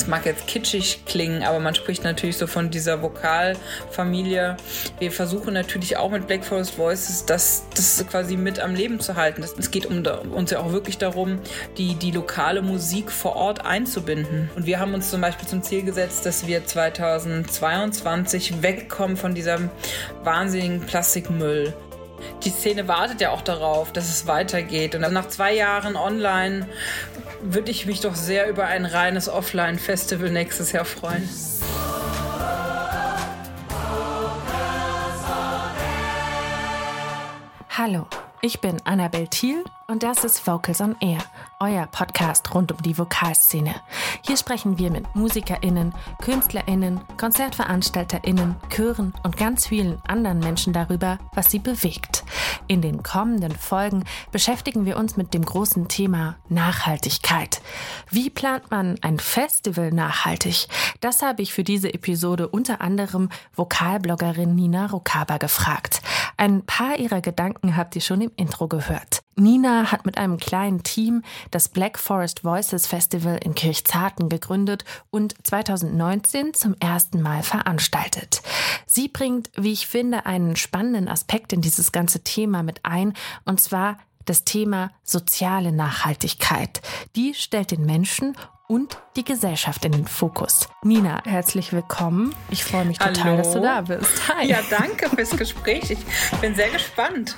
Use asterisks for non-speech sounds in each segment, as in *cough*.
es mag jetzt kitschig klingen, aber man spricht natürlich so von dieser Vokalfamilie. Wir versuchen natürlich auch mit Black Forest Voices das, das quasi mit am Leben zu halten. Es geht um, uns ja auch wirklich darum, die, die lokale Musik vor Ort einzubinden. Und wir haben uns zum Beispiel zum Ziel gesetzt, dass wir 2022 wegkommen von diesem wahnsinnigen Plastikmüll. Die Szene wartet ja auch darauf, dass es weitergeht. Und nach zwei Jahren online würde ich mich doch sehr über ein reines Offline-Festival nächstes Jahr freuen. Hallo, ich bin Annabel Thiel und das ist Vocals on Air, euer Podcast rund um die Vokalszene. Hier sprechen wir mit MusikerInnen, KünstlerInnen, KonzertveranstalterInnen, Chören und ganz vielen anderen Menschen darüber, was sie bewegt. In den kommenden Folgen beschäftigen wir uns mit dem großen Thema Nachhaltigkeit. Wie plant man ein Festival nachhaltig? Das habe ich für diese Episode unter anderem Vokalbloggerin Nina Rokaba gefragt. Ein paar ihrer Gedanken habt ihr schon im Intro gehört. Nina hat mit einem kleinen Team das Black Forest Voices Festival in Kirchzarten gegründet und 2019 zum ersten Mal veranstaltet. Sie bringt, wie ich finde, einen spannenden Aspekt in dieses ganze Thema mit ein, und zwar das Thema soziale Nachhaltigkeit. Die stellt den Menschen und die Gesellschaft in den Fokus. Nina, herzlich willkommen. Ich freue mich total, Hallo. dass du da bist. Hi. Ja, danke fürs Gespräch. Ich bin sehr gespannt.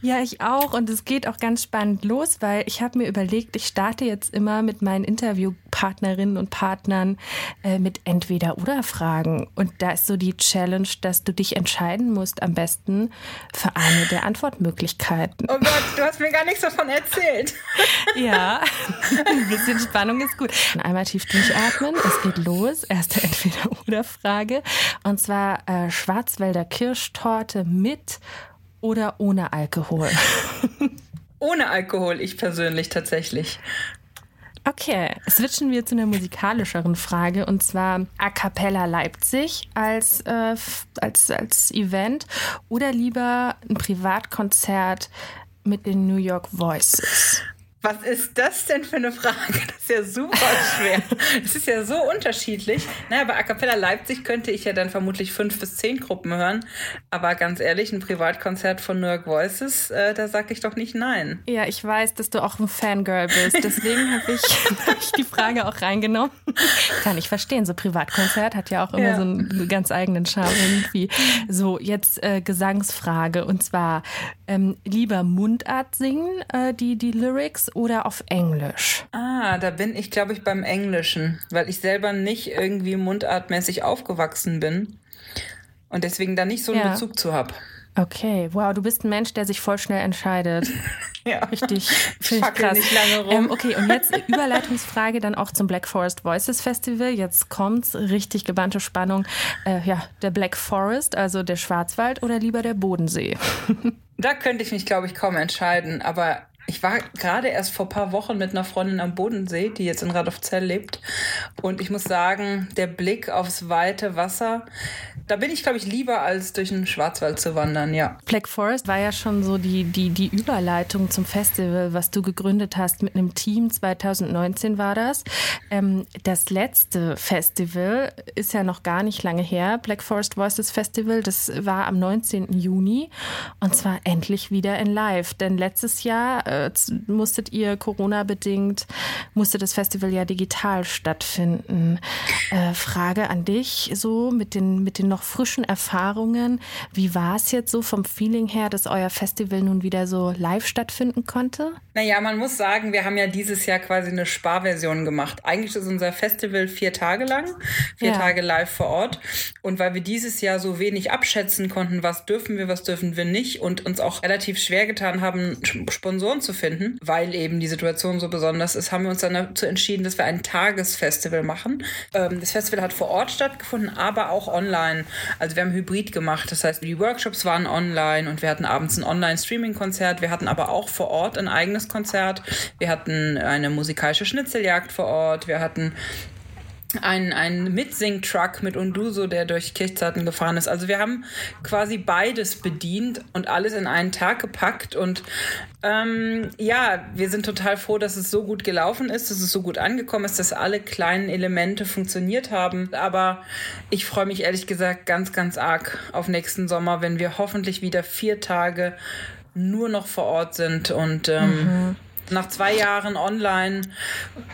Ja, ich auch. Und es geht auch ganz spannend los, weil ich habe mir überlegt, ich starte jetzt immer mit meinen Interviewpartnerinnen und Partnern äh, mit Entweder-Oder-Fragen. Und da ist so die Challenge, dass du dich entscheiden musst, am besten für eine der Antwortmöglichkeiten. Oh Gott, du hast mir gar nichts davon erzählt. *laughs* ja, ein bisschen Spannung ist gut. Einmal tief durchatmen. Es geht los. Erste Entweder-Oder-Frage. Und zwar äh, Schwarzwälder Kirschtorte mit oder ohne Alkohol? *laughs* ohne Alkohol, ich persönlich tatsächlich. Okay, switchen wir zu einer musikalischeren Frage und zwar A Cappella Leipzig als, äh, als, als Event oder lieber ein Privatkonzert mit den New York Voices? Was ist das denn für eine Frage? Das ist ja super schwer. Das ist ja so unterschiedlich. Naja, bei A Cappella Leipzig könnte ich ja dann vermutlich fünf bis zehn Gruppen hören. Aber ganz ehrlich, ein Privatkonzert von New York Voices, äh, da sage ich doch nicht nein. Ja, ich weiß, dass du auch ein Fangirl bist. Deswegen habe ich, *laughs* hab ich die Frage auch reingenommen. Kann ich verstehen. So Privatkonzert hat ja auch immer ja. so einen ganz eigenen Charme irgendwie. So, jetzt äh, Gesangsfrage. Und zwar ähm, lieber Mundart singen, äh, die, die Lyrics oder auf Englisch? Ah, da bin ich, glaube ich, beim Englischen, weil ich selber nicht irgendwie mundartmäßig aufgewachsen bin und deswegen da nicht so einen ja. Bezug zu habe. Okay, wow, du bist ein Mensch, der sich voll schnell entscheidet. *laughs* ja. Richtig, finde ich krass. Nicht lange rum. Ähm, okay, und jetzt Überleitungsfrage dann auch zum Black Forest Voices Festival. Jetzt kommt's, richtig gebannte Spannung. Äh, ja, der Black Forest, also der Schwarzwald oder lieber der Bodensee? *laughs* da könnte ich mich, glaube ich, kaum entscheiden, aber ich war gerade erst vor ein paar Wochen mit einer Freundin am Bodensee, die jetzt in Radolfzell lebt. Und ich muss sagen, der Blick aufs weite Wasser, da bin ich, glaube ich, lieber als durch den Schwarzwald zu wandern, ja. Black Forest war ja schon so die, die, die Überleitung zum Festival, was du gegründet hast mit einem Team. 2019 war das. Ähm, das letzte Festival ist ja noch gar nicht lange her. Black Forest Voices Festival, das war am 19. Juni. Und zwar endlich wieder in Live. Denn letztes Jahr äh, musstet ihr Corona-bedingt, musste das Festival ja digital stattfinden. Äh, Frage an dich, so mit den, mit den noch frischen Erfahrungen. Wie war es jetzt so vom Feeling her, dass euer Festival nun wieder so live stattfinden konnte? Naja, man muss sagen, wir haben ja dieses Jahr quasi eine Sparversion gemacht. Eigentlich ist unser Festival vier Tage lang, vier ja. Tage live vor Ort. Und weil wir dieses Jahr so wenig abschätzen konnten, was dürfen wir, was dürfen wir nicht und uns auch relativ schwer getan haben, Sponsoren zu finden, weil eben die Situation so besonders ist, haben wir uns dann dazu entschieden, dass wir ein Tagesfestival machen. Ähm, das Festival hat vor Ort stattgefunden, aber auch online. Also wir haben Hybrid gemacht. Das heißt, die Workshops waren online und wir hatten abends ein Online-Streaming-Konzert. Wir hatten aber auch vor Ort ein eigenes Konzert. Wir hatten eine musikalische Schnitzeljagd vor Ort. Wir hatten ein, ein Mitsing-Truck mit Unduso, der durch Kirchzarten gefahren ist. Also wir haben quasi beides bedient und alles in einen Tag gepackt. Und ähm, ja, wir sind total froh, dass es so gut gelaufen ist, dass es so gut angekommen ist, dass alle kleinen Elemente funktioniert haben. Aber ich freue mich ehrlich gesagt ganz, ganz arg auf nächsten Sommer, wenn wir hoffentlich wieder vier Tage nur noch vor Ort sind und ähm, mhm nach zwei Jahren online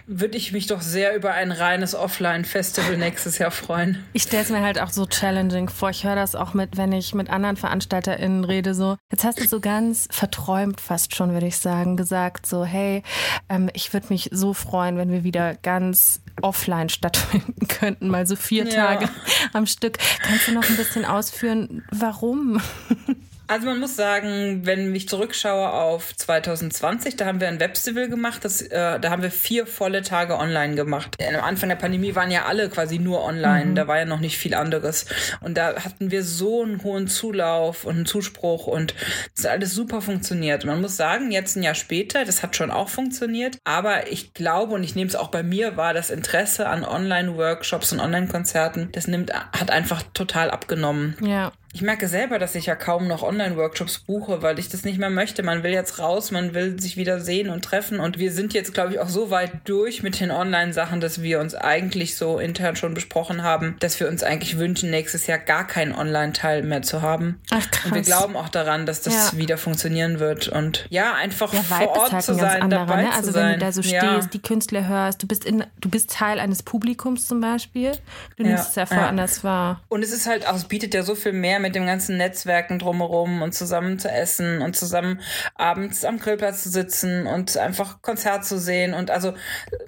würde ich mich doch sehr über ein reines Offline-Festival nächstes Jahr freuen. Ich stelle es mir halt auch so challenging vor. Ich höre das auch mit, wenn ich mit anderen VeranstalterInnen rede, so, jetzt hast du so ganz verträumt fast schon, würde ich sagen, gesagt, so, hey, ähm, ich würde mich so freuen, wenn wir wieder ganz offline stattfinden *laughs* könnten, mal so vier ja. Tage am Stück. Kannst du noch ein bisschen ausführen, warum? *laughs* Also man muss sagen, wenn ich zurückschaue auf 2020, da haben wir ein Webstival gemacht, das, äh, da haben wir vier volle Tage online gemacht. Am Anfang der Pandemie waren ja alle quasi nur online, mhm. da war ja noch nicht viel anderes. Und da hatten wir so einen hohen Zulauf und einen Zuspruch und das hat alles super funktioniert. Man muss sagen, jetzt ein Jahr später, das hat schon auch funktioniert, aber ich glaube und ich nehme es auch bei mir war, das Interesse an Online-Workshops und Online-Konzerten, das nimmt, hat einfach total abgenommen. Ja. Ich merke selber, dass ich ja kaum noch Online-Workshops buche, weil ich das nicht mehr möchte. Man will jetzt raus, man will sich wieder sehen und treffen. Und wir sind jetzt, glaube ich, auch so weit durch mit den Online-Sachen, dass wir uns eigentlich so intern schon besprochen haben, dass wir uns eigentlich wünschen, nächstes Jahr gar keinen Online-Teil mehr zu haben. Ach, krass. Und wir glauben auch daran, dass das ja. wieder funktionieren wird. Und ja, einfach ja, vor Ort halt zu sein, anderer, dabei ne? Also zu wenn du da so stehst, ja. die Künstler hörst, du bist in, du bist Teil eines Publikums zum Beispiel. Du nimmst es ja voll anders wahr. Und es ist halt auch, es bietet ja so viel mehr mit dem ganzen Netz Netzwerken drumherum und zusammen zu essen und zusammen abends am Grillplatz zu sitzen und einfach Konzert zu sehen und also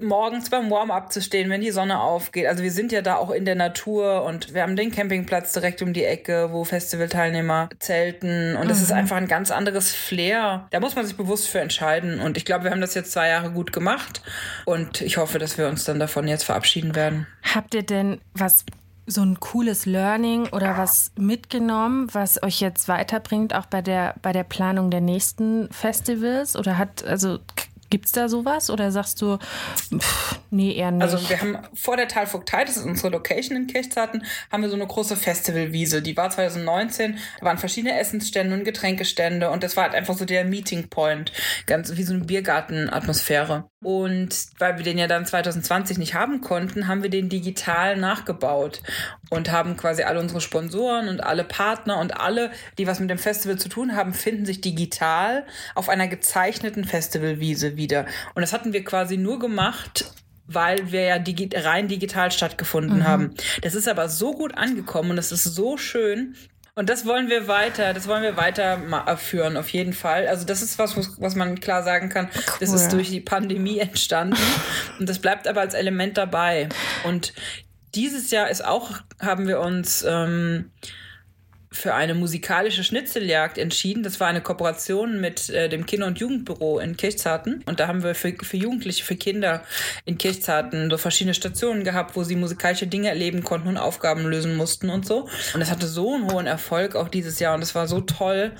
morgens beim Warm-up zu stehen, wenn die Sonne aufgeht. Also wir sind ja da auch in der Natur und wir haben den Campingplatz direkt um die Ecke, wo Festivalteilnehmer zelten und es mhm. ist einfach ein ganz anderes Flair. Da muss man sich bewusst für entscheiden und ich glaube, wir haben das jetzt zwei Jahre gut gemacht und ich hoffe, dass wir uns dann davon jetzt verabschieden werden. Habt ihr denn was so ein cooles Learning oder was mitgenommen, was euch jetzt weiterbringt, auch bei der, bei der Planung der nächsten Festivals? Oder hat, also Gibt es da sowas oder sagst du, pff, nee, eher nicht? Also wir haben vor der Talvogtei, das ist unsere Location in Kirchzarten, haben wir so eine große Festivalwiese. Die war 2019, da waren verschiedene Essensstände und Getränkestände und das war halt einfach so der Meeting Point, ganz wie so eine Biergartenatmosphäre. Und weil wir den ja dann 2020 nicht haben konnten, haben wir den digital nachgebaut und haben quasi alle unsere Sponsoren und alle Partner und alle, die was mit dem Festival zu tun haben, finden sich digital auf einer gezeichneten Festivalwiese wieder. Und das hatten wir quasi nur gemacht, weil wir ja digi rein digital stattgefunden mhm. haben. Das ist aber so gut angekommen und das ist so schön, und das wollen wir weiter, das wollen wir weiterführen, auf jeden Fall. Also das ist was, was man klar sagen kann. Cool. Das ist durch die Pandemie entstanden. *laughs* und das bleibt aber als Element dabei. Und dieses Jahr ist auch, haben wir uns ähm, für eine musikalische Schnitzeljagd entschieden. Das war eine Kooperation mit äh, dem Kinder- und Jugendbüro in Kirchzarten. Und da haben wir für, für Jugendliche, für Kinder in Kirchzarten so verschiedene Stationen gehabt, wo sie musikalische Dinge erleben konnten und Aufgaben lösen mussten und so. Und das hatte so einen hohen Erfolg auch dieses Jahr. Und es war so toll,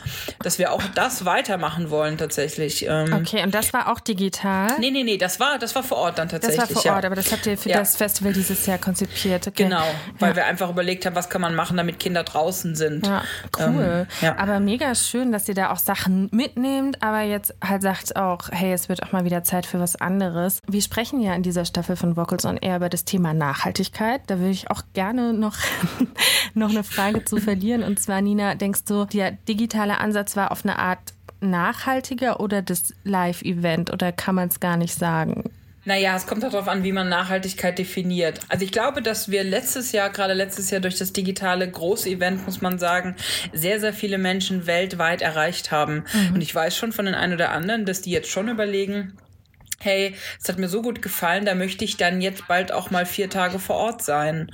dass wir auch das weitermachen wollen tatsächlich. Ähm, okay, und das war auch digital? Nee, nee, nee, das war, das war vor Ort dann tatsächlich. Das war vor Ort, ja. aber das habt ihr für ja. das Festival dieses Jahr konzipiert. Okay. Genau, weil ja. wir einfach überlegt haben, was kann man machen, damit Kinder draußen sind sind. Ja, cool. Ähm, ja. Aber mega schön, dass ihr da auch Sachen mitnehmt, aber jetzt halt sagt auch, hey, es wird auch mal wieder Zeit für was anderes. Wir sprechen ja in dieser Staffel von Vocals on Air über das Thema Nachhaltigkeit. Da würde ich auch gerne noch, *laughs* noch eine Frage zu verlieren. Und zwar, Nina, denkst du, der digitale Ansatz war auf eine Art nachhaltiger oder das Live-Event oder kann man es gar nicht sagen? Naja, es kommt darauf an, wie man Nachhaltigkeit definiert. Also ich glaube, dass wir letztes Jahr, gerade letztes Jahr durch das digitale große Event, muss man sagen, sehr, sehr viele Menschen weltweit erreicht haben. Mhm. Und ich weiß schon von den einen oder anderen, dass die jetzt schon überlegen, hey, es hat mir so gut gefallen, da möchte ich dann jetzt bald auch mal vier Tage vor Ort sein.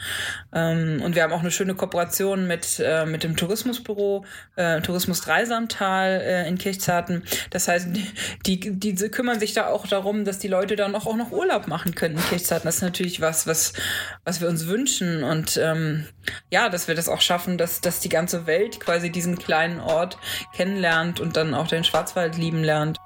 Ähm, und wir haben auch eine schöne Kooperation mit, äh, mit dem Tourismusbüro, äh, Tourismus Dreisamtal äh, in Kirchzarten. Das heißt, die, die, die kümmern sich da auch darum, dass die Leute dann auch, auch noch Urlaub machen können in Kirchzarten. Das ist natürlich was, was, was wir uns wünschen. Und ähm, ja, dass wir das auch schaffen, dass, dass die ganze Welt quasi diesen kleinen Ort kennenlernt und dann auch den Schwarzwald lieben lernt.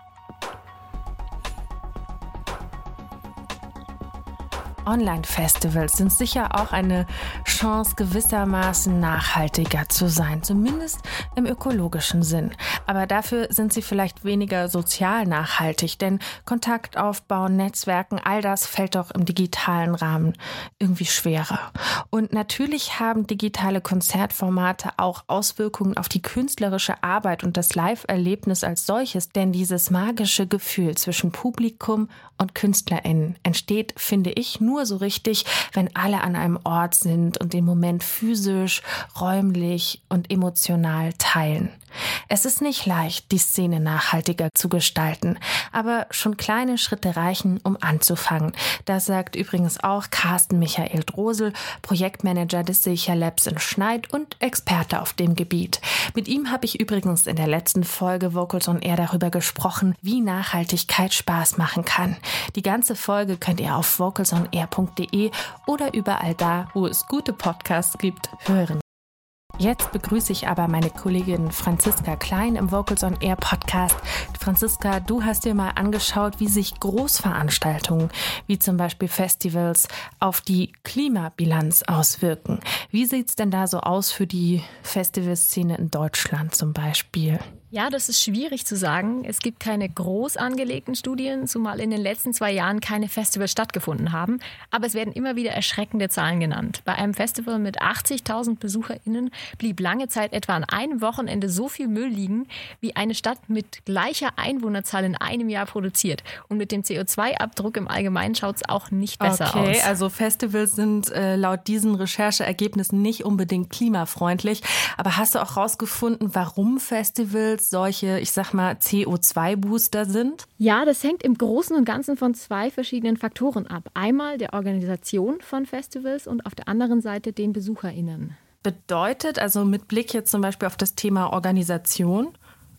Online-Festivals sind sicher auch eine Chance, gewissermaßen nachhaltiger zu sein, zumindest im ökologischen Sinn. Aber dafür sind sie vielleicht weniger sozial nachhaltig, denn Kontakt aufbauen, Netzwerken, all das fällt doch im digitalen Rahmen irgendwie schwerer. Und natürlich haben digitale Konzertformate auch Auswirkungen auf die künstlerische Arbeit und das Live-Erlebnis als solches, denn dieses magische Gefühl zwischen Publikum und KünstlerInnen entsteht, finde ich, nur so richtig, wenn alle an einem Ort sind und den Moment physisch, räumlich und emotional teilen. Es ist nicht leicht, die Szene nachhaltiger zu gestalten, aber schon kleine Schritte reichen, um anzufangen. Das sagt übrigens auch Carsten Michael Drosel, Projektmanager des Sicher Labs in Schneid und Experte auf dem Gebiet. Mit ihm habe ich übrigens in der letzten Folge Vocals on Air darüber gesprochen, wie Nachhaltigkeit Spaß machen kann. Die ganze Folge könnt ihr auf vocalsonair.de oder überall da, wo es gute Podcasts gibt, hören. Jetzt begrüße ich aber meine Kollegin Franziska Klein im Vocals on Air Podcast. Franziska, du hast dir mal angeschaut, wie sich Großveranstaltungen wie zum Beispiel Festivals auf die Klimabilanz auswirken. Wie sieht es denn da so aus für die Festivalszene in Deutschland zum Beispiel? Ja, das ist schwierig zu sagen. Es gibt keine groß angelegten Studien, zumal in den letzten zwei Jahren keine Festivals stattgefunden haben. Aber es werden immer wieder erschreckende Zahlen genannt. Bei einem Festival mit 80.000 BesucherInnen blieb lange Zeit etwa an einem Wochenende so viel Müll liegen, wie eine Stadt mit gleicher Einwohnerzahl in einem Jahr produziert. Und mit dem CO2-Abdruck im Allgemeinen schaut es auch nicht besser okay, aus. Okay, also Festivals sind äh, laut diesen Rechercheergebnissen nicht unbedingt klimafreundlich. Aber hast du auch herausgefunden, warum Festivals Festivals solche, ich sag mal, CO2-Booster sind? Ja, das hängt im Großen und Ganzen von zwei verschiedenen Faktoren ab. Einmal der Organisation von Festivals und auf der anderen Seite den BesucherInnen. Bedeutet also mit Blick jetzt zum Beispiel auf das Thema Organisation,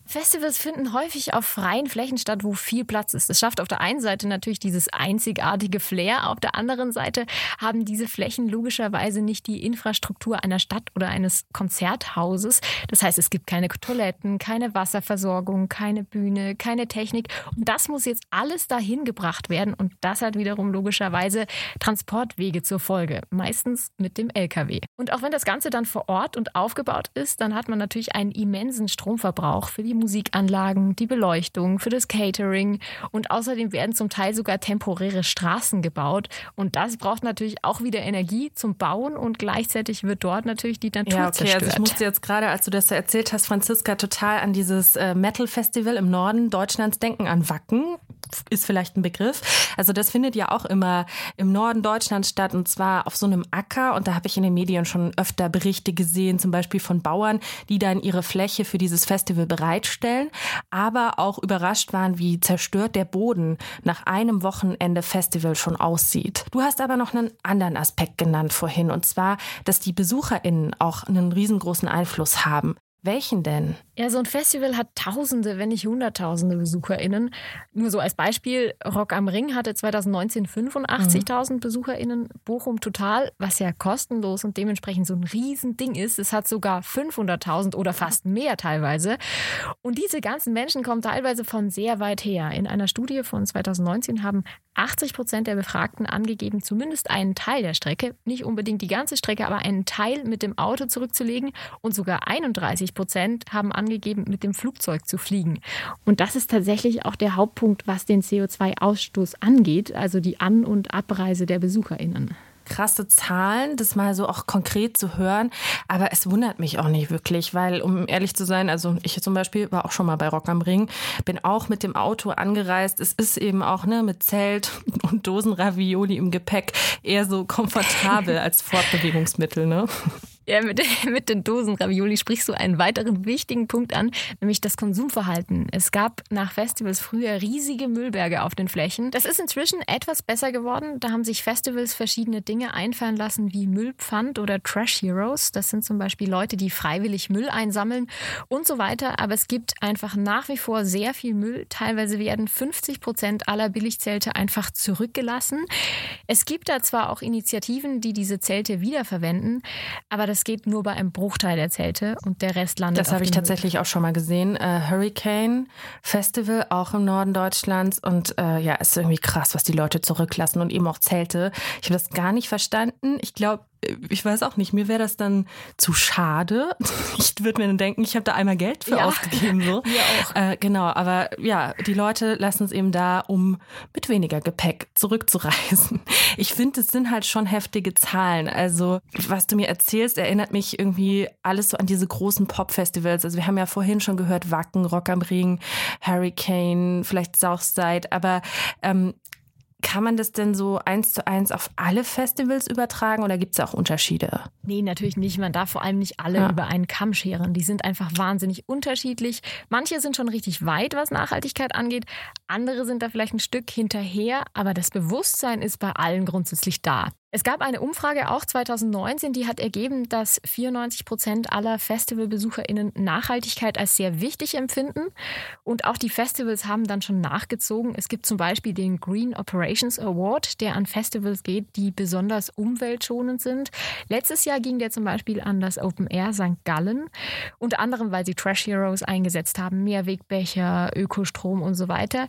Festivals finden häufig auf freien Flächen statt, wo viel Platz ist. Das schafft auf der einen Seite natürlich dieses einzigartige Flair, auf der anderen Seite haben diese Flächen logischerweise nicht die Infrastruktur einer Stadt oder eines Konzerthauses. Das heißt, es gibt keine Toiletten, keine Wasserversorgung, keine Bühne, keine Technik. Und das muss jetzt alles dahin gebracht werden und das hat wiederum logischerweise Transportwege zur Folge, meistens mit dem LKW. Und auch wenn das Ganze dann vor Ort und aufgebaut ist, dann hat man natürlich einen immensen Stromverbrauch für die Musikanlagen, die Beleuchtung, für das Catering und außerdem werden zum Teil sogar temporäre Straßen gebaut und das braucht natürlich auch wieder Energie zum Bauen und gleichzeitig wird dort natürlich die Natur ja, okay. zerstört. Also ich musste jetzt gerade, als du das erzählt hast, Franziska, total an dieses äh, Metal Festival im Norden Deutschlands denken, an Wacken ist vielleicht ein Begriff. Also das findet ja auch immer im Norden Deutschlands statt und zwar auf so einem Acker. Und da habe ich in den Medien schon öfter Berichte gesehen, zum Beispiel von Bauern, die dann ihre Fläche für dieses Festival bereitstellen, aber auch überrascht waren, wie zerstört der Boden nach einem Wochenende Festival schon aussieht. Du hast aber noch einen anderen Aspekt genannt vorhin und zwar, dass die BesucherInnen auch einen riesengroßen Einfluss haben. Welchen denn? Ja, so ein Festival hat Tausende, wenn nicht Hunderttausende BesucherInnen. Nur so als Beispiel, Rock am Ring hatte 2019 85.000 mhm. BesucherInnen. Bochum Total, was ja kostenlos und dementsprechend so ein Riesending ist, es hat sogar 500.000 oder fast mehr teilweise. Und diese ganzen Menschen kommen teilweise von sehr weit her. In einer Studie von 2019 haben 80 Prozent der Befragten angegeben, zumindest einen Teil der Strecke, nicht unbedingt die ganze Strecke, aber einen Teil mit dem Auto zurückzulegen. Und sogar 31 Prozent haben angegeben, mit dem Flugzeug zu fliegen. Und das ist tatsächlich auch der Hauptpunkt, was den CO2-Ausstoß angeht, also die An- und Abreise der BesucherInnen krasse Zahlen, das mal so auch konkret zu hören. Aber es wundert mich auch nicht wirklich, weil, um ehrlich zu sein, also ich zum Beispiel war auch schon mal bei Rock am Ring, bin auch mit dem Auto angereist. Es ist eben auch ne, mit Zelt *laughs* und Dosen Ravioli im Gepäck eher so komfortabel *laughs* als Fortbewegungsmittel. Ne? Ja, mit, *laughs* mit den Dosen Ravioli sprichst du einen weiteren wichtigen Punkt an, nämlich das Konsumverhalten. Es gab nach Festivals früher riesige Müllberge auf den Flächen. Das ist inzwischen etwas besser geworden. Da haben sich Festivals verschiedene Dinge einfallen lassen, wie Müllpfand oder Trash Heroes. Das sind zum Beispiel Leute, die freiwillig Müll einsammeln und so weiter. Aber es gibt einfach nach wie vor sehr viel Müll. Teilweise werden 50 Prozent aller Billigzelte einfach zurückgelassen. Es gibt da zwar auch Initiativen, die diese Zelte wiederverwenden, aber das das geht nur bei einem Bruchteil der Zelte und der Rest landet. Das habe ich tatsächlich auch schon mal gesehen. Äh, Hurricane Festival, auch im Norden Deutschlands. Und äh, ja, ist irgendwie krass, was die Leute zurücklassen und eben auch Zelte. Ich habe das gar nicht verstanden. Ich glaube, ich weiß auch nicht, mir wäre das dann zu schade. *laughs* Ich würde mir dann denken, ich habe da einmal Geld für ja, ausgegeben. So. *laughs* Äh, genau, aber ja, die Leute lassen es eben da, um mit weniger Gepäck zurückzureisen. *laughs* Ich finde, es sind halt schon heftige Zahlen. Also, was du mir erzählst, erinnert mich irgendwie alles so an diese großen Pop-Festivals. Also, wir haben ja vorhin schon gehört, Wacken, Rock am Ring, Hurricane, vielleicht Southside, aber ähm, kann man das denn so eins zu eins auf alle Festivals übertragen oder gibt es auch Unterschiede? Nee, natürlich nicht. Man darf vor allem nicht alle ja. über einen Kamm scheren. Die sind einfach wahnsinnig unterschiedlich. Manche sind schon richtig weit, was Nachhaltigkeit angeht. Andere sind da vielleicht ein Stück hinterher. Aber das Bewusstsein ist bei allen grundsätzlich da. Es gab eine Umfrage auch 2019, die hat ergeben, dass 94 Prozent aller FestivalbesucherInnen Nachhaltigkeit als sehr wichtig empfinden. Und auch die Festivals haben dann schon nachgezogen. Es gibt zum Beispiel den Green Operations Award, der an Festivals geht, die besonders umweltschonend sind. Letztes Jahr ging der zum Beispiel an das Open Air St. Gallen. Unter anderem, weil sie Trash Heroes eingesetzt haben, Mehrwegbecher, Ökostrom und so weiter.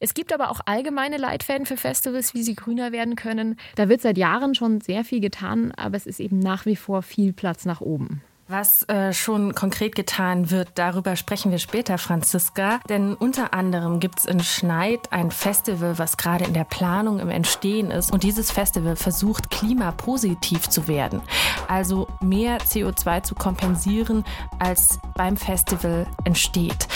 Es gibt aber auch allgemeine Leitfäden für Festivals, wie sie grüner werden können. Da wird seit Jahren Jahren schon sehr viel getan, aber es ist eben nach wie vor viel Platz nach oben. Was äh, schon konkret getan wird, darüber sprechen wir später, Franziska. Denn unter anderem gibt es in Schneid ein Festival, was gerade in der Planung im Entstehen ist. Und dieses Festival versucht, klimapositiv zu werden. Also mehr CO2 zu kompensieren, als beim Festival entsteht.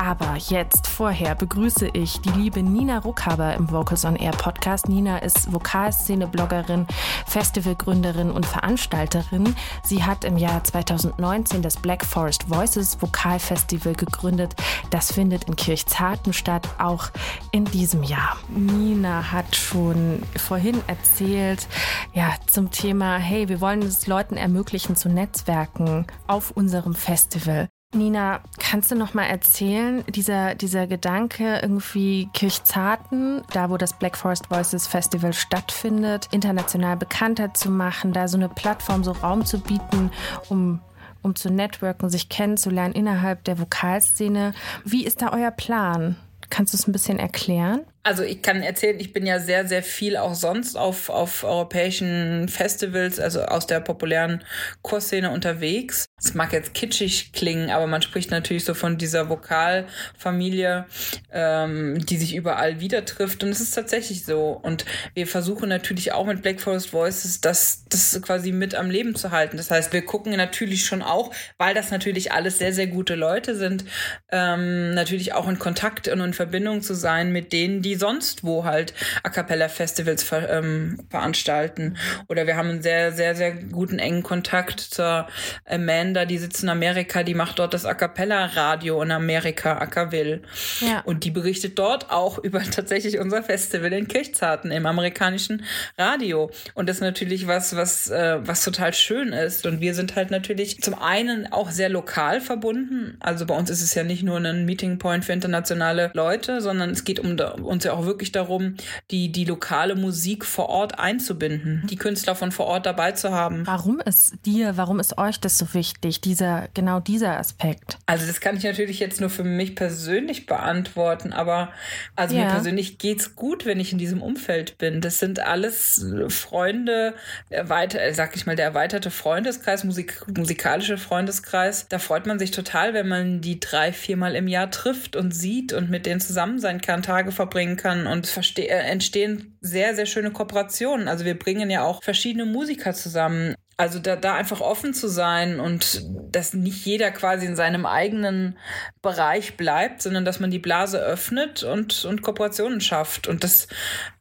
Aber jetzt vorher begrüße ich die liebe Nina Ruckhaber im Vocals on Air Podcast. Nina ist Vokalszene-Bloggerin, Festivalgründerin und Veranstalterin. Sie hat im Jahr 2019 das Black Forest Voices Vokalfestival gegründet. Das findet in Kirchzarten statt, auch in diesem Jahr. Nina hat schon vorhin erzählt, ja, zum Thema, hey, wir wollen es Leuten ermöglichen zu Netzwerken auf unserem Festival. Nina, kannst du noch mal erzählen, dieser, dieser Gedanke irgendwie Kirchzarten, da wo das Black Forest Voices Festival stattfindet, international bekannter zu machen, da so eine Plattform, so Raum zu bieten, um um zu networken, sich kennenzulernen innerhalb der Vokalszene. Wie ist da euer Plan? Kannst du es ein bisschen erklären? Also ich kann erzählen, ich bin ja sehr, sehr viel auch sonst auf, auf europäischen Festivals, also aus der populären Chorszene unterwegs. Es mag jetzt kitschig klingen, aber man spricht natürlich so von dieser Vokalfamilie, ähm, die sich überall wieder trifft. Und es ist tatsächlich so. Und wir versuchen natürlich auch mit Black Forest Voices das, das quasi mit am Leben zu halten. Das heißt, wir gucken natürlich schon auch, weil das natürlich alles sehr, sehr gute Leute sind, ähm, natürlich auch in Kontakt und in Verbindung zu sein mit denen, die die sonst wo halt A Cappella Festivals ver, ähm, veranstalten. Oder wir haben einen sehr, sehr, sehr guten engen Kontakt zur Amanda, die sitzt in Amerika, die macht dort das A Cappella Radio in Amerika, Acaville. Ja. Und die berichtet dort auch *laughs* über tatsächlich unser Festival in Kirchzarten im amerikanischen Radio. Und das ist natürlich was, was, äh, was total schön ist. Und wir sind halt natürlich zum einen auch sehr lokal verbunden. Also bei uns ist es ja nicht nur ein Meeting Point für internationale Leute, sondern es geht um, um uns ja auch wirklich darum, die, die lokale Musik vor Ort einzubinden, die Künstler von vor Ort dabei zu haben. Warum ist dir, warum ist euch das so wichtig, dieser, genau dieser Aspekt? Also das kann ich natürlich jetzt nur für mich persönlich beantworten, aber also ja. mir persönlich geht's gut, wenn ich in diesem Umfeld bin. Das sind alles Freunde, erweitert, sag ich mal, der erweiterte Freundeskreis, Musik, musikalische Freundeskreis. Da freut man sich total, wenn man die drei, viermal im Jahr trifft und sieht und mit denen zusammen sein kann, Tage verbringen bringen kann und äh, entstehen sehr, sehr schöne Kooperationen. Also wir bringen ja auch verschiedene Musiker zusammen. Also da, da einfach offen zu sein und dass nicht jeder quasi in seinem eigenen Bereich bleibt, sondern dass man die Blase öffnet und, und Kooperationen schafft. Und das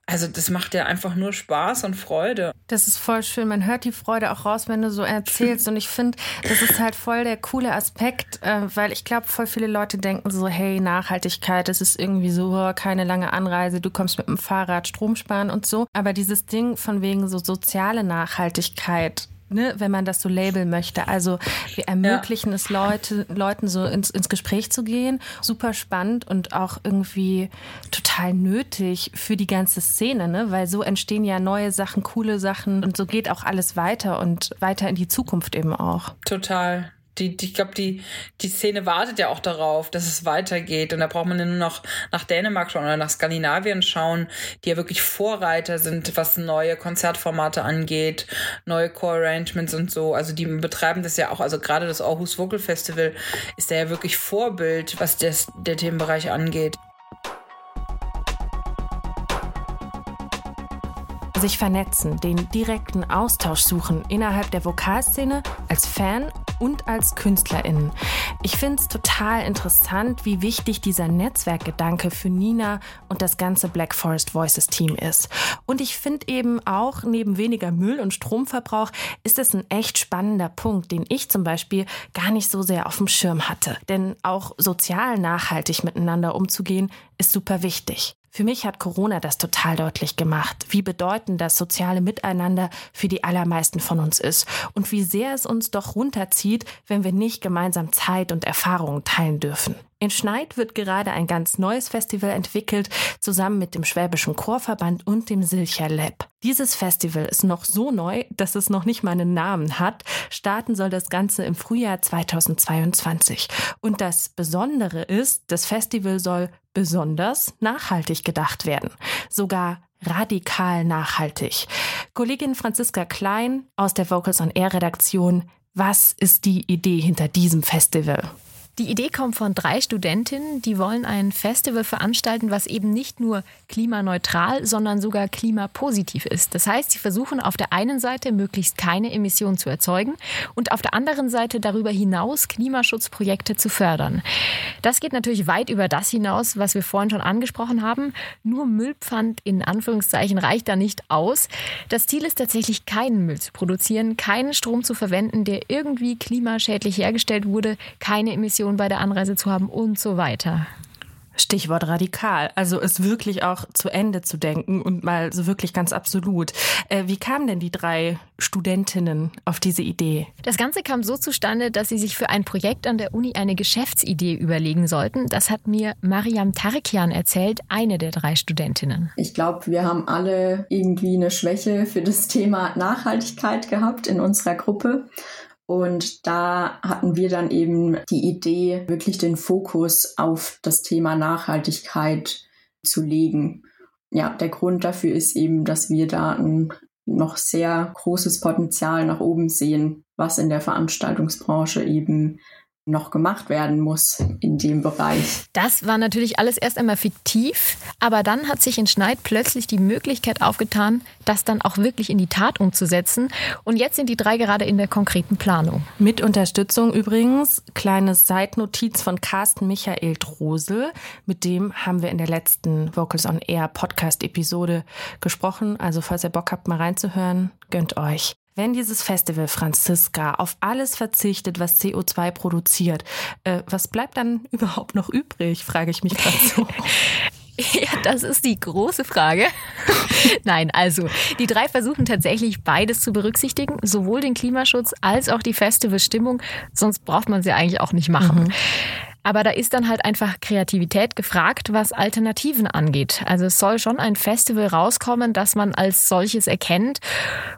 also das macht ja einfach nur Spaß und Freude. Das ist voll schön. Man hört die Freude auch raus, wenn du so erzählst. Und ich finde, das ist halt voll der coole Aspekt, äh, weil ich glaube, voll viele Leute denken so, hey, Nachhaltigkeit, das ist irgendwie so, keine lange Anreise, du kommst mit dem Fahrrad Strom sparen und so. Aber dieses Ding von wegen so soziale Nachhaltigkeit, ne, wenn man das so labeln möchte. Also wir ermöglichen ja. es Leute, Leuten so ins, ins Gespräch zu gehen. Super spannend und auch irgendwie total nötig für die ganze Szene, ne? weil so entstehen ja neue Sachen, coole Sachen und so geht auch alles weiter und weiter in die Zukunft eben auch. Total die, die, ich glaube, die, die Szene wartet ja auch darauf, dass es weitergeht. Und da braucht man ja nur noch nach Dänemark schauen oder nach Skandinavien schauen, die ja wirklich Vorreiter sind, was neue Konzertformate angeht, neue Co-Arrangements und so. Also die betreiben das ja auch, also gerade das Aarhus Vocal Festival ist da ja wirklich Vorbild, was das, der Themenbereich angeht. Sich vernetzen, den direkten Austausch suchen innerhalb der Vokalszene als Fan und als KünstlerInnen. Ich finde es total interessant, wie wichtig dieser Netzwerkgedanke für Nina und das ganze Black Forest Voices Team ist. Und ich finde eben auch, neben weniger Müll und Stromverbrauch, ist es ein echt spannender Punkt, den ich zum Beispiel gar nicht so sehr auf dem Schirm hatte. Denn auch sozial nachhaltig miteinander umzugehen, ist super wichtig. Für mich hat Corona das total deutlich gemacht, wie bedeutend das soziale Miteinander für die allermeisten von uns ist und wie sehr es uns doch runterzieht, wenn wir nicht gemeinsam Zeit und Erfahrungen teilen dürfen. In Schneid wird gerade ein ganz neues Festival entwickelt, zusammen mit dem Schwäbischen Chorverband und dem Silcher Lab. Dieses Festival ist noch so neu, dass es noch nicht mal einen Namen hat. Starten soll das Ganze im Frühjahr 2022. Und das Besondere ist, das Festival soll besonders nachhaltig gedacht werden. Sogar radikal nachhaltig. Kollegin Franziska Klein aus der Vocals on Air Redaktion, was ist die Idee hinter diesem Festival? Die Idee kommt von drei Studentinnen, die wollen ein Festival veranstalten, was eben nicht nur klimaneutral, sondern sogar klimapositiv ist. Das heißt, sie versuchen auf der einen Seite möglichst keine Emissionen zu erzeugen und auf der anderen Seite darüber hinaus Klimaschutzprojekte zu fördern. Das geht natürlich weit über das hinaus, was wir vorhin schon angesprochen haben. Nur Müllpfand in Anführungszeichen reicht da nicht aus. Das Ziel ist tatsächlich keinen Müll zu produzieren, keinen Strom zu verwenden, der irgendwie klimaschädlich hergestellt wurde, keine Emissionen Informationen bei der Anreise zu haben und so weiter. Stichwort radikal, also es wirklich auch zu Ende zu denken und mal so wirklich ganz absolut. Äh, wie kamen denn die drei Studentinnen auf diese Idee? Das Ganze kam so zustande, dass sie sich für ein Projekt an der Uni eine Geschäftsidee überlegen sollten. Das hat mir Mariam Tarikian erzählt, eine der drei Studentinnen. Ich glaube, wir haben alle irgendwie eine Schwäche für das Thema Nachhaltigkeit gehabt in unserer Gruppe und da hatten wir dann eben die Idee, wirklich den Fokus auf das Thema Nachhaltigkeit zu legen. Ja, der Grund dafür ist eben, dass wir da ein noch sehr großes Potenzial nach oben sehen, was in der Veranstaltungsbranche eben noch gemacht werden muss in dem Bereich. Das war natürlich alles erst einmal fiktiv, aber dann hat sich in Schneid plötzlich die Möglichkeit aufgetan, das dann auch wirklich in die Tat umzusetzen. Und jetzt sind die drei gerade in der konkreten Planung. Mit Unterstützung übrigens, kleines Seitnotiz von Carsten Michael Drosel. Mit dem haben wir in der letzten Vocals on Air Podcast-Episode gesprochen. Also falls ihr Bock habt, mal reinzuhören, gönnt euch. Wenn dieses Festival Franziska auf alles verzichtet, was CO2 produziert, äh, was bleibt dann *laughs* überhaupt noch übrig, frage ich mich gerade so. *laughs* Ja, das ist die große Frage. *laughs* Nein, also die drei versuchen tatsächlich beides zu berücksichtigen, sowohl den Klimaschutz als auch die Festivalstimmung, sonst braucht man sie eigentlich auch nicht machen. Mhm. Aber da ist dann halt einfach Kreativität gefragt, was Alternativen angeht. Also es soll schon ein Festival rauskommen, das man als solches erkennt.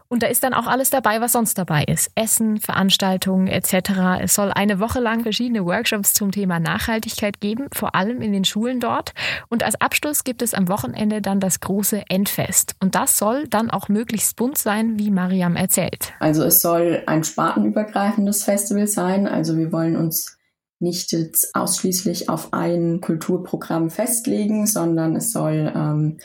Und da ist dann auch alles dabei, was sonst dabei ist. Essen, Veranstaltungen etc. Es soll eine Woche lang verschiedene Workshops zum Thema Nachhaltigkeit geben, vor allem in den Schulen dort. Und als Abschluss gibt es am Wochenende dann das große Endfest. Und das soll dann auch möglichst bunt sein, wie Mariam erzählt. Also es soll ein spartenübergreifendes Festival sein. Also wir wollen uns nicht jetzt ausschließlich auf ein Kulturprogramm festlegen, sondern es soll ähm,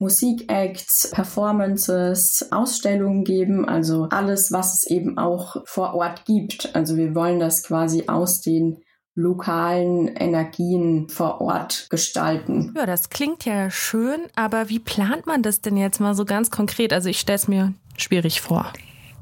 Musikacts, Performances, Ausstellungen geben, also alles, was es eben auch vor Ort gibt. Also wir wollen das quasi aus den lokalen Energien vor Ort gestalten. Ja, das klingt ja schön, aber wie plant man das denn jetzt mal so ganz konkret? Also ich stelle es mir schwierig vor.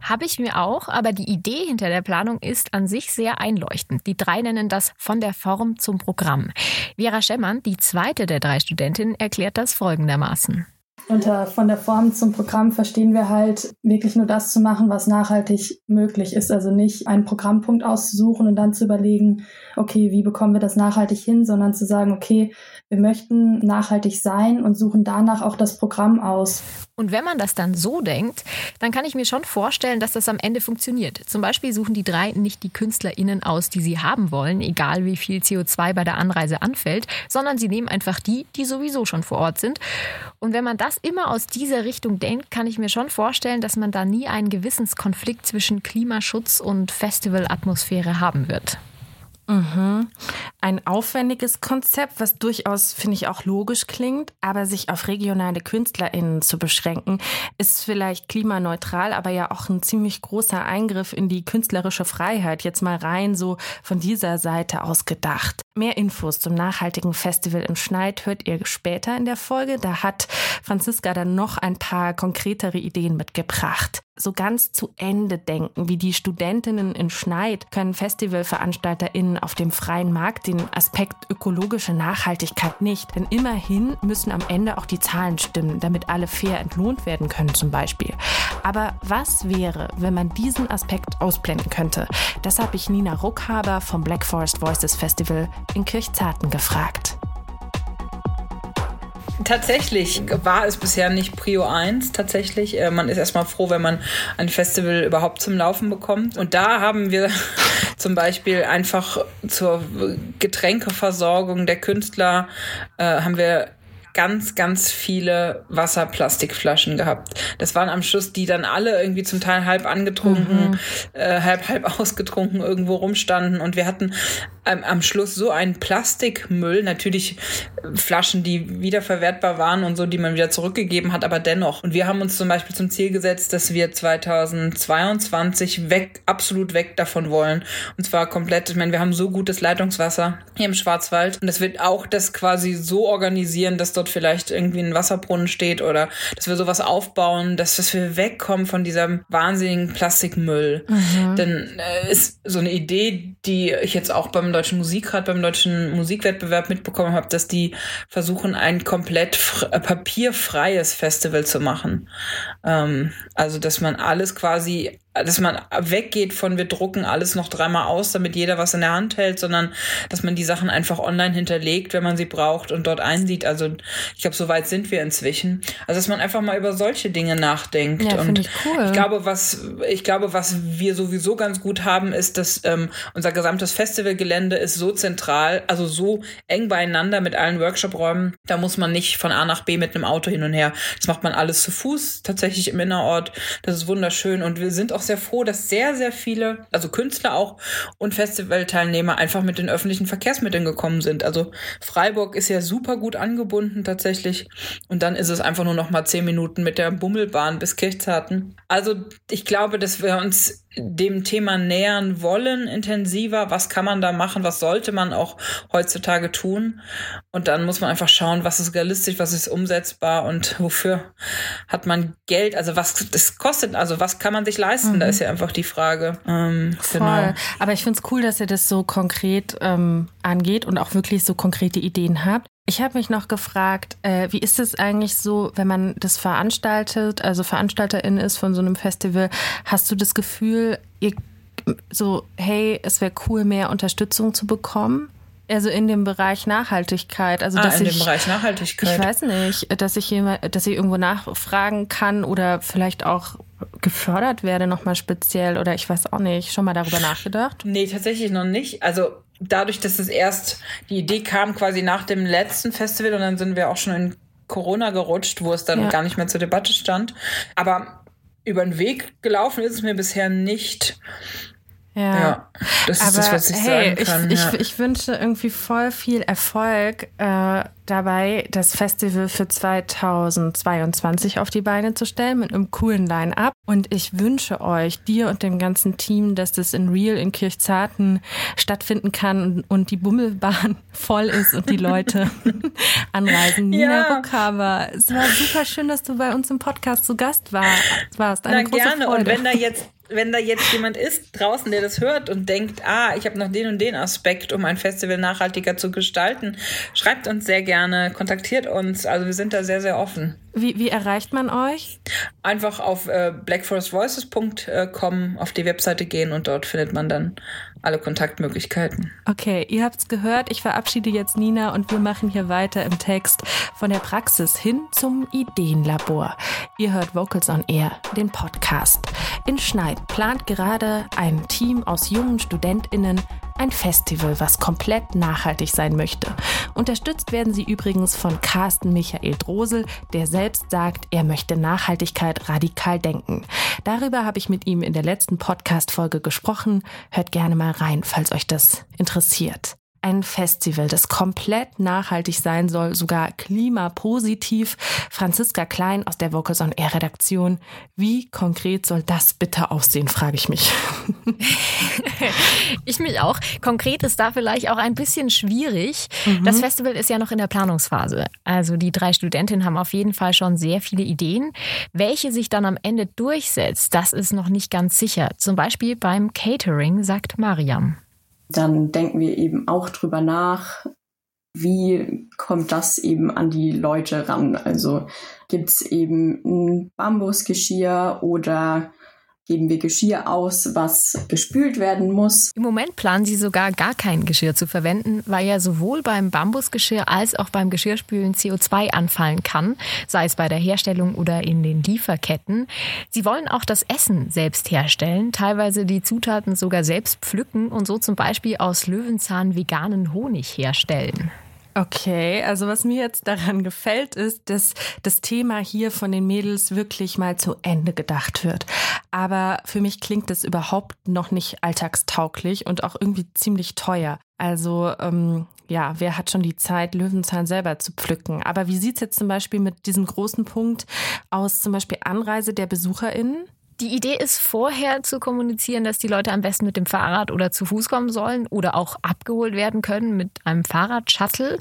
Habe ich mir auch, aber die Idee hinter der Planung ist an sich sehr einleuchtend. Die drei nennen das von der Form zum Programm. Vera Schemmern, die zweite der drei Studentinnen, erklärt das folgendermaßen. unter von der Form zum Programm verstehen wir halt wirklich nur das zu machen, was nachhaltig möglich ist. Also nicht einen Programmpunkt auszusuchen und dann zu überlegen, okay, wie bekommen wir das nachhaltig hin, sondern zu sagen, okay, wir möchten nachhaltig sein und suchen danach auch das Programm aus. Und wenn man das dann so denkt, dann kann ich mir schon vorstellen, dass das am Ende funktioniert. Zum Beispiel suchen die drei nicht die KünstlerInnen aus, die sie haben wollen, egal wie viel CO2 bei der Anreise anfällt, sondern sie nehmen einfach die, die sowieso schon vor Ort sind. Und wenn man das immer aus dieser Richtung denkt, kann ich mir schon vorstellen, dass man da nie einen Gewissenskonflikt zwischen Klimaschutz und Festivalatmosphäre haben wird. Mhm. Ein aufwendiges Konzept, was durchaus, finde ich, auch logisch klingt, aber sich auf regionale KünstlerInnen zu beschränken, ist vielleicht klimaneutral, aber ja auch ein ziemlich großer Eingriff in die künstlerische Freiheit, jetzt mal rein so von dieser Seite aus gedacht. Mehr Infos zum nachhaltigen Festival im Schneid hört ihr später in der Folge. Da hat Franziska dann noch ein paar konkretere Ideen mitgebracht so ganz zu Ende denken, wie die Studentinnen in Schneid, können FestivalveranstalterInnen auf dem freien Markt den Aspekt ökologische Nachhaltigkeit nicht. Denn immerhin müssen am Ende auch die Zahlen stimmen, damit alle fair entlohnt werden können zum Beispiel. Aber was wäre, wenn man diesen Aspekt ausblenden könnte? Das habe ich Nina Ruckhaber vom Black Forest Voices Festival in Kirchzarten gefragt. Tatsächlich war es bisher nicht Prio 1. Tatsächlich. Äh, man ist erstmal froh, wenn man ein Festival überhaupt zum Laufen bekommt. Und da haben wir *laughs* zum Beispiel einfach zur Getränkeversorgung der Künstler äh, haben wir ganz, ganz viele Wasserplastikflaschen gehabt. Das waren am Schluss die dann alle irgendwie zum Teil halb angetrunken, mhm. äh, halb, halb ausgetrunken irgendwo rumstanden. Und wir hatten ähm, am Schluss so einen Plastikmüll, natürlich Flaschen, die wiederverwertbar waren und so, die man wieder zurückgegeben hat, aber dennoch. Und wir haben uns zum Beispiel zum Ziel gesetzt, dass wir 2022 weg, absolut weg davon wollen. Und zwar komplett, ich meine, wir haben so gutes Leitungswasser hier im Schwarzwald. Und das wird auch das quasi so organisieren, dass dort dort vielleicht irgendwie ein Wasserbrunnen steht oder dass wir sowas aufbauen, dass, dass wir wegkommen von diesem wahnsinnigen Plastikmüll. Mhm. Denn äh, ist so eine Idee, die ich jetzt auch beim Deutschen Musikrat, beim Deutschen Musikwettbewerb mitbekommen habe, dass die versuchen, ein komplett äh, papierfreies Festival zu machen. Ähm, also, dass man alles quasi dass man weggeht von wir drucken alles noch dreimal aus, damit jeder was in der Hand hält, sondern dass man die Sachen einfach online hinterlegt, wenn man sie braucht und dort einsieht. Also ich glaube, so weit sind wir inzwischen. Also dass man einfach mal über solche Dinge nachdenkt. Ja, und ich, cool. ich glaube, was ich glaube, was wir sowieso ganz gut haben, ist, dass ähm, unser gesamtes Festivalgelände ist so zentral, also so eng beieinander mit allen Workshop-Räumen. Da muss man nicht von A nach B mit einem Auto hin und her. Das macht man alles zu Fuß, tatsächlich im Innerort. Das ist wunderschön und wir sind auch sehr froh, dass sehr, sehr viele, also Künstler auch und Festivalteilnehmer einfach mit den öffentlichen Verkehrsmitteln gekommen sind. Also Freiburg ist ja super gut angebunden tatsächlich. Und dann ist es einfach nur noch mal zehn Minuten mit der Bummelbahn bis Kirchzarten. Also ich glaube, dass wir uns dem Thema nähern wollen, intensiver. Was kann man da machen? Was sollte man auch heutzutage tun? Und dann muss man einfach schauen, was ist realistisch, was ist umsetzbar und wofür hat man Geld? Also was das kostet, also was kann man sich leisten? Mhm. Da ist ja einfach die Frage. Ähm, Voll. Genau. Aber ich finde es cool, dass ihr das so konkret ähm, angeht und auch wirklich so konkrete Ideen habt. Ich habe mich noch gefragt, äh, wie ist es eigentlich so, wenn man das veranstaltet, also Veranstalterin ist von so einem Festival, hast du das Gefühl, ihr so, hey, es wäre cool, mehr Unterstützung zu bekommen? Also in dem Bereich Nachhaltigkeit. Also ah, dass in ich, dem Bereich Nachhaltigkeit. Ich weiß nicht, dass ich jemand, dass ich irgendwo nachfragen kann oder vielleicht auch gefördert werde nochmal speziell oder ich weiß auch nicht. Schon mal darüber nachgedacht? Nee, tatsächlich noch nicht. Also dadurch, dass es erst die Idee kam quasi nach dem letzten Festival und dann sind wir auch schon in Corona gerutscht, wo es dann ja. gar nicht mehr zur Debatte stand. Aber über den Weg gelaufen ist es mir bisher nicht. Ja, ja das ist das, was ich hey, sagen kann. Ich, ja. ich, ich, wünsche irgendwie voll viel Erfolg äh, dabei, das Festival für 2022 auf die Beine zu stellen mit einem coolen Line-Up. Und ich wünsche euch, dir und dem ganzen Team, dass das in Real in Kirchzarten stattfinden kann und die Bummelbahn *laughs* voll ist und die Leute *laughs* anreisen. Nina ja. Ruckhaber, es war super schön, dass du bei uns im Podcast zu Gast war, warst. Eine Na große gerne. Freude. Und wenn da jetzt wenn da jetzt jemand ist draußen, der das hört und denkt, ah, ich habe noch den und den Aspekt, um ein Festival nachhaltiger zu gestalten, schreibt uns sehr gerne gerne, kontaktiert uns. Also wir sind da sehr, sehr offen. Wie, wie erreicht man euch? Einfach auf äh, blackforestvoices.com auf die Webseite gehen und dort findet man dann alle Kontaktmöglichkeiten. Okay, ihr habt's gehört. Ich verabschiede jetzt Nina und wir machen hier weiter im Text von der Praxis hin zum Ideenlabor. Ihr hört Vocals on Air, den Podcast. In Schneid plant gerade ein Team aus jungen StudentInnen ein Festival, was komplett nachhaltig sein möchte. Unterstützt werden sie übrigens von Carsten Michael Drosel, der selbst sagt, er möchte Nachhaltigkeit radikal denken. Darüber habe ich mit ihm in der letzten Podcast-Folge gesprochen. Hört gerne mal rein, falls euch das interessiert ein Festival, das komplett nachhaltig sein soll, sogar klimapositiv. Franziska Klein aus der Vocals on Air Redaktion. Wie konkret soll das bitte aussehen, frage ich mich. *laughs* ich mich auch. Konkret ist da vielleicht auch ein bisschen schwierig. Mhm. Das Festival ist ja noch in der Planungsphase. Also die drei Studentinnen haben auf jeden Fall schon sehr viele Ideen. Welche sich dann am Ende durchsetzt, das ist noch nicht ganz sicher. Zum Beispiel beim Catering, sagt Mariam dann denken wir eben auch drüber nach, wie kommt das eben an die Leute ran? Also gibt es eben ein Bambusgeschirr oder geben wir Geschirr aus, was gespült werden muss. Im Moment planen sie sogar gar kein Geschirr zu verwenden, weil ja sowohl beim Bambusgeschirr als auch beim Geschirrspülen CO2 anfallen kann, sei es bei der Herstellung oder in den Lieferketten. Sie wollen auch das Essen selbst herstellen, teilweise die Zutaten sogar selbst pflücken und so zum Beispiel aus Löwenzahn veganen Honig herstellen. Okay, also was mir jetzt daran gefällt, ist, dass das Thema hier von den Mädels wirklich mal zu Ende gedacht wird. Aber für mich klingt es überhaupt noch nicht alltagstauglich und auch irgendwie ziemlich teuer. Also ähm, ja, wer hat schon die Zeit, Löwenzahn selber zu pflücken? Aber wie sieht's jetzt zum Beispiel mit diesem großen Punkt aus, zum Beispiel Anreise der BesucherInnen? Die Idee ist vorher zu kommunizieren, dass die Leute am besten mit dem Fahrrad oder zu Fuß kommen sollen oder auch abgeholt werden können mit einem Fahrradshuttle.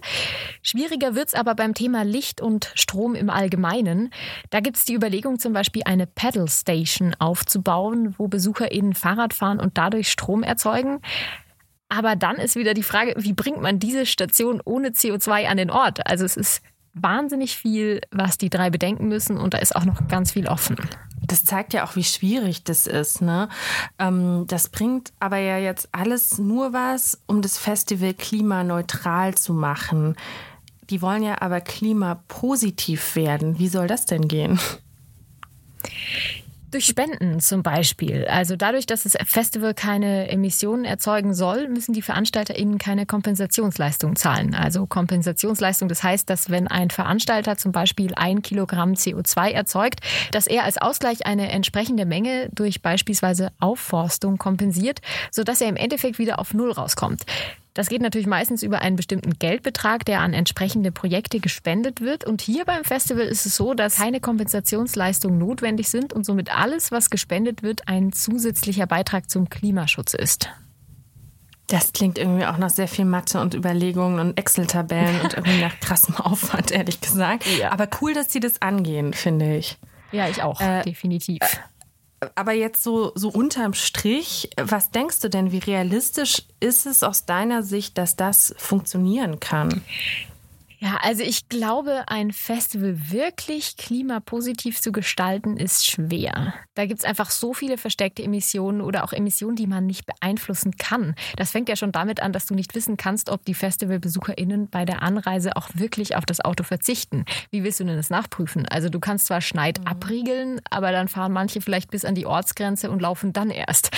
Schwieriger wird's aber beim Thema Licht und Strom im Allgemeinen. Da gibt's die Überlegung zum Beispiel eine Pedal Station aufzubauen, wo BesucherInnen Fahrrad fahren und dadurch Strom erzeugen. Aber dann ist wieder die Frage, wie bringt man diese Station ohne CO2 an den Ort? Also es ist wahnsinnig viel, was die drei bedenken müssen und da ist auch noch ganz viel offen. Das zeigt ja auch, wie schwierig das ist. Ne? Ähm, das bringt aber ja jetzt alles nur was, um das Festival klimaneutral zu machen. Die wollen ja aber klimapositiv werden. Wie soll das denn gehen? Durch Spenden zum Beispiel. Also dadurch, dass das Festival keine Emissionen erzeugen soll, müssen die VeranstalterInnen keine Kompensationsleistung zahlen. Also Kompensationsleistung, das heißt, dass wenn ein Veranstalter zum Beispiel ein Kilogramm CO2 erzeugt, dass er als Ausgleich eine entsprechende Menge durch beispielsweise Aufforstung kompensiert, sodass er im Endeffekt wieder auf Null rauskommt. Das geht natürlich meistens über einen bestimmten Geldbetrag, der an entsprechende Projekte gespendet wird. Und hier beim Festival ist es so, dass keine Kompensationsleistungen notwendig sind und somit alles, was gespendet wird, ein zusätzlicher Beitrag zum Klimaschutz ist. Das klingt irgendwie auch nach sehr viel Mathe und Überlegungen und Excel-Tabellen und irgendwie *laughs* nach krassem Aufwand, ehrlich gesagt. Ja. Aber cool, dass sie das angehen, finde ich. Ja, ich auch, äh, definitiv. Aber jetzt so, so unterm Strich, was denkst du denn, wie realistisch ist es aus deiner Sicht, dass das funktionieren kann? Ja, also ich glaube, ein Festival wirklich klimapositiv zu gestalten, ist schwer. Da gibt's einfach so viele versteckte Emissionen oder auch Emissionen, die man nicht beeinflussen kann. Das fängt ja schon damit an, dass du nicht wissen kannst, ob die FestivalbesucherInnen bei der Anreise auch wirklich auf das Auto verzichten. Wie willst du denn das nachprüfen? Also du kannst zwar Schneid mhm. abriegeln, aber dann fahren manche vielleicht bis an die Ortsgrenze und laufen dann erst.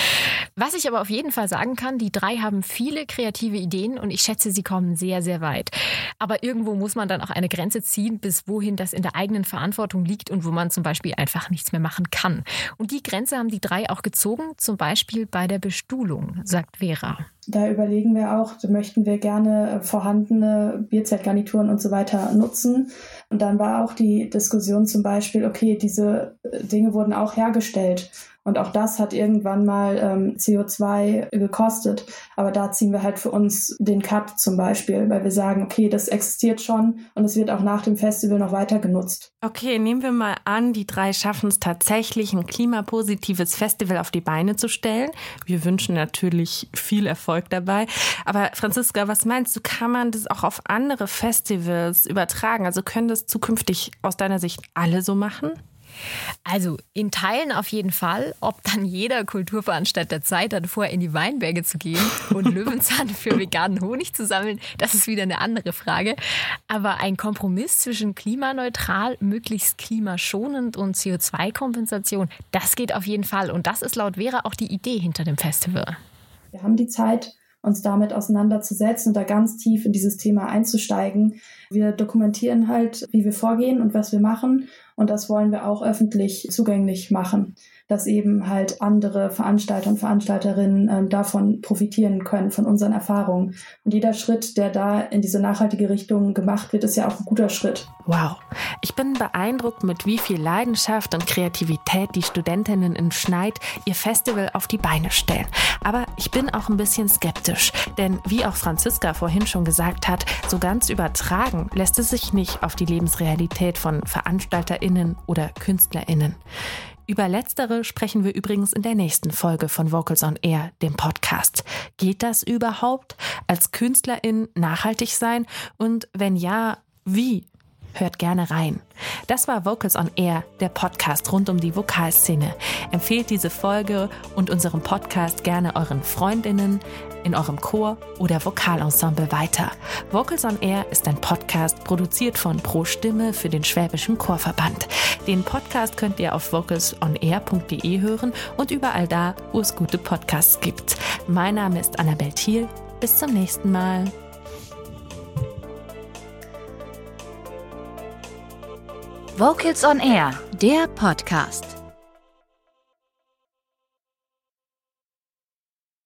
Was ich aber auf jeden Fall sagen kann, die drei haben viele kreative Ideen und ich schätze, sie kommen sehr, sehr weit. Aber irgendwo muss man dann auch eine Grenze ziehen, bis wohin das in der eigenen Verantwortung liegt und wo man zum Beispiel einfach nichts mehr machen kann. Und die Grenze haben die drei auch gezogen, zum Beispiel bei der Bestuhlung, sagt Vera. Da überlegen wir auch, möchten wir gerne vorhandene Bierzeltgarnituren und so weiter nutzen. Und dann war auch die Diskussion zum Beispiel, okay, diese Dinge wurden auch hergestellt. Und auch das hat irgendwann mal ähm, CO2 gekostet. Aber da ziehen wir halt für uns den Cut zum Beispiel, weil wir sagen, okay, das existiert schon und es wird auch nach dem Festival noch weiter genutzt. Okay, nehmen wir mal an, die drei schaffen es tatsächlich, ein klimapositives Festival auf die Beine zu stellen. Wir wünschen natürlich viel Erfolg dabei. Aber Franziska, was meinst du, kann man das auch auf andere Festivals übertragen? Also können das zukünftig aus deiner Sicht alle so machen? Also in Teilen auf jeden Fall. Ob dann jeder Kulturveranstalter Zeit hat, vorher in die Weinberge zu gehen und *laughs* Löwenzahn für veganen Honig zu sammeln, das ist wieder eine andere Frage. Aber ein Kompromiss zwischen klimaneutral, möglichst klimaschonend und CO2-Kompensation, das geht auf jeden Fall. Und das ist laut Vera auch die Idee hinter dem Festival. Wir haben die Zeit, uns damit auseinanderzusetzen und da ganz tief in dieses Thema einzusteigen. Wir dokumentieren halt, wie wir vorgehen und was wir machen und das wollen wir auch öffentlich zugänglich machen dass eben halt andere Veranstalter und Veranstalterinnen ähm, davon profitieren können, von unseren Erfahrungen. Und jeder Schritt, der da in diese nachhaltige Richtung gemacht wird, ist ja auch ein guter Schritt. Wow. Ich bin beeindruckt, mit wie viel Leidenschaft und Kreativität die Studentinnen in Schneid ihr Festival auf die Beine stellen. Aber ich bin auch ein bisschen skeptisch, denn wie auch Franziska vorhin schon gesagt hat, so ganz übertragen lässt es sich nicht auf die Lebensrealität von VeranstalterInnen oder KünstlerInnen. Über letztere sprechen wir übrigens in der nächsten Folge von Vocals on Air, dem Podcast. Geht das überhaupt? Als Künstlerin nachhaltig sein? Und wenn ja, wie? Hört gerne rein. Das war Vocals on Air, der Podcast rund um die Vokalszene. Empfehlt diese Folge und unseren Podcast gerne euren Freundinnen, in eurem Chor oder Vokalensemble weiter. Vocals on Air ist ein Podcast produziert von Pro Stimme für den Schwäbischen Chorverband. Den Podcast könnt ihr auf vocalsonair.de hören und überall da, wo es gute Podcasts gibt. Mein Name ist Annabel Thiel. Bis zum nächsten Mal. Vocals on Air, der Podcast.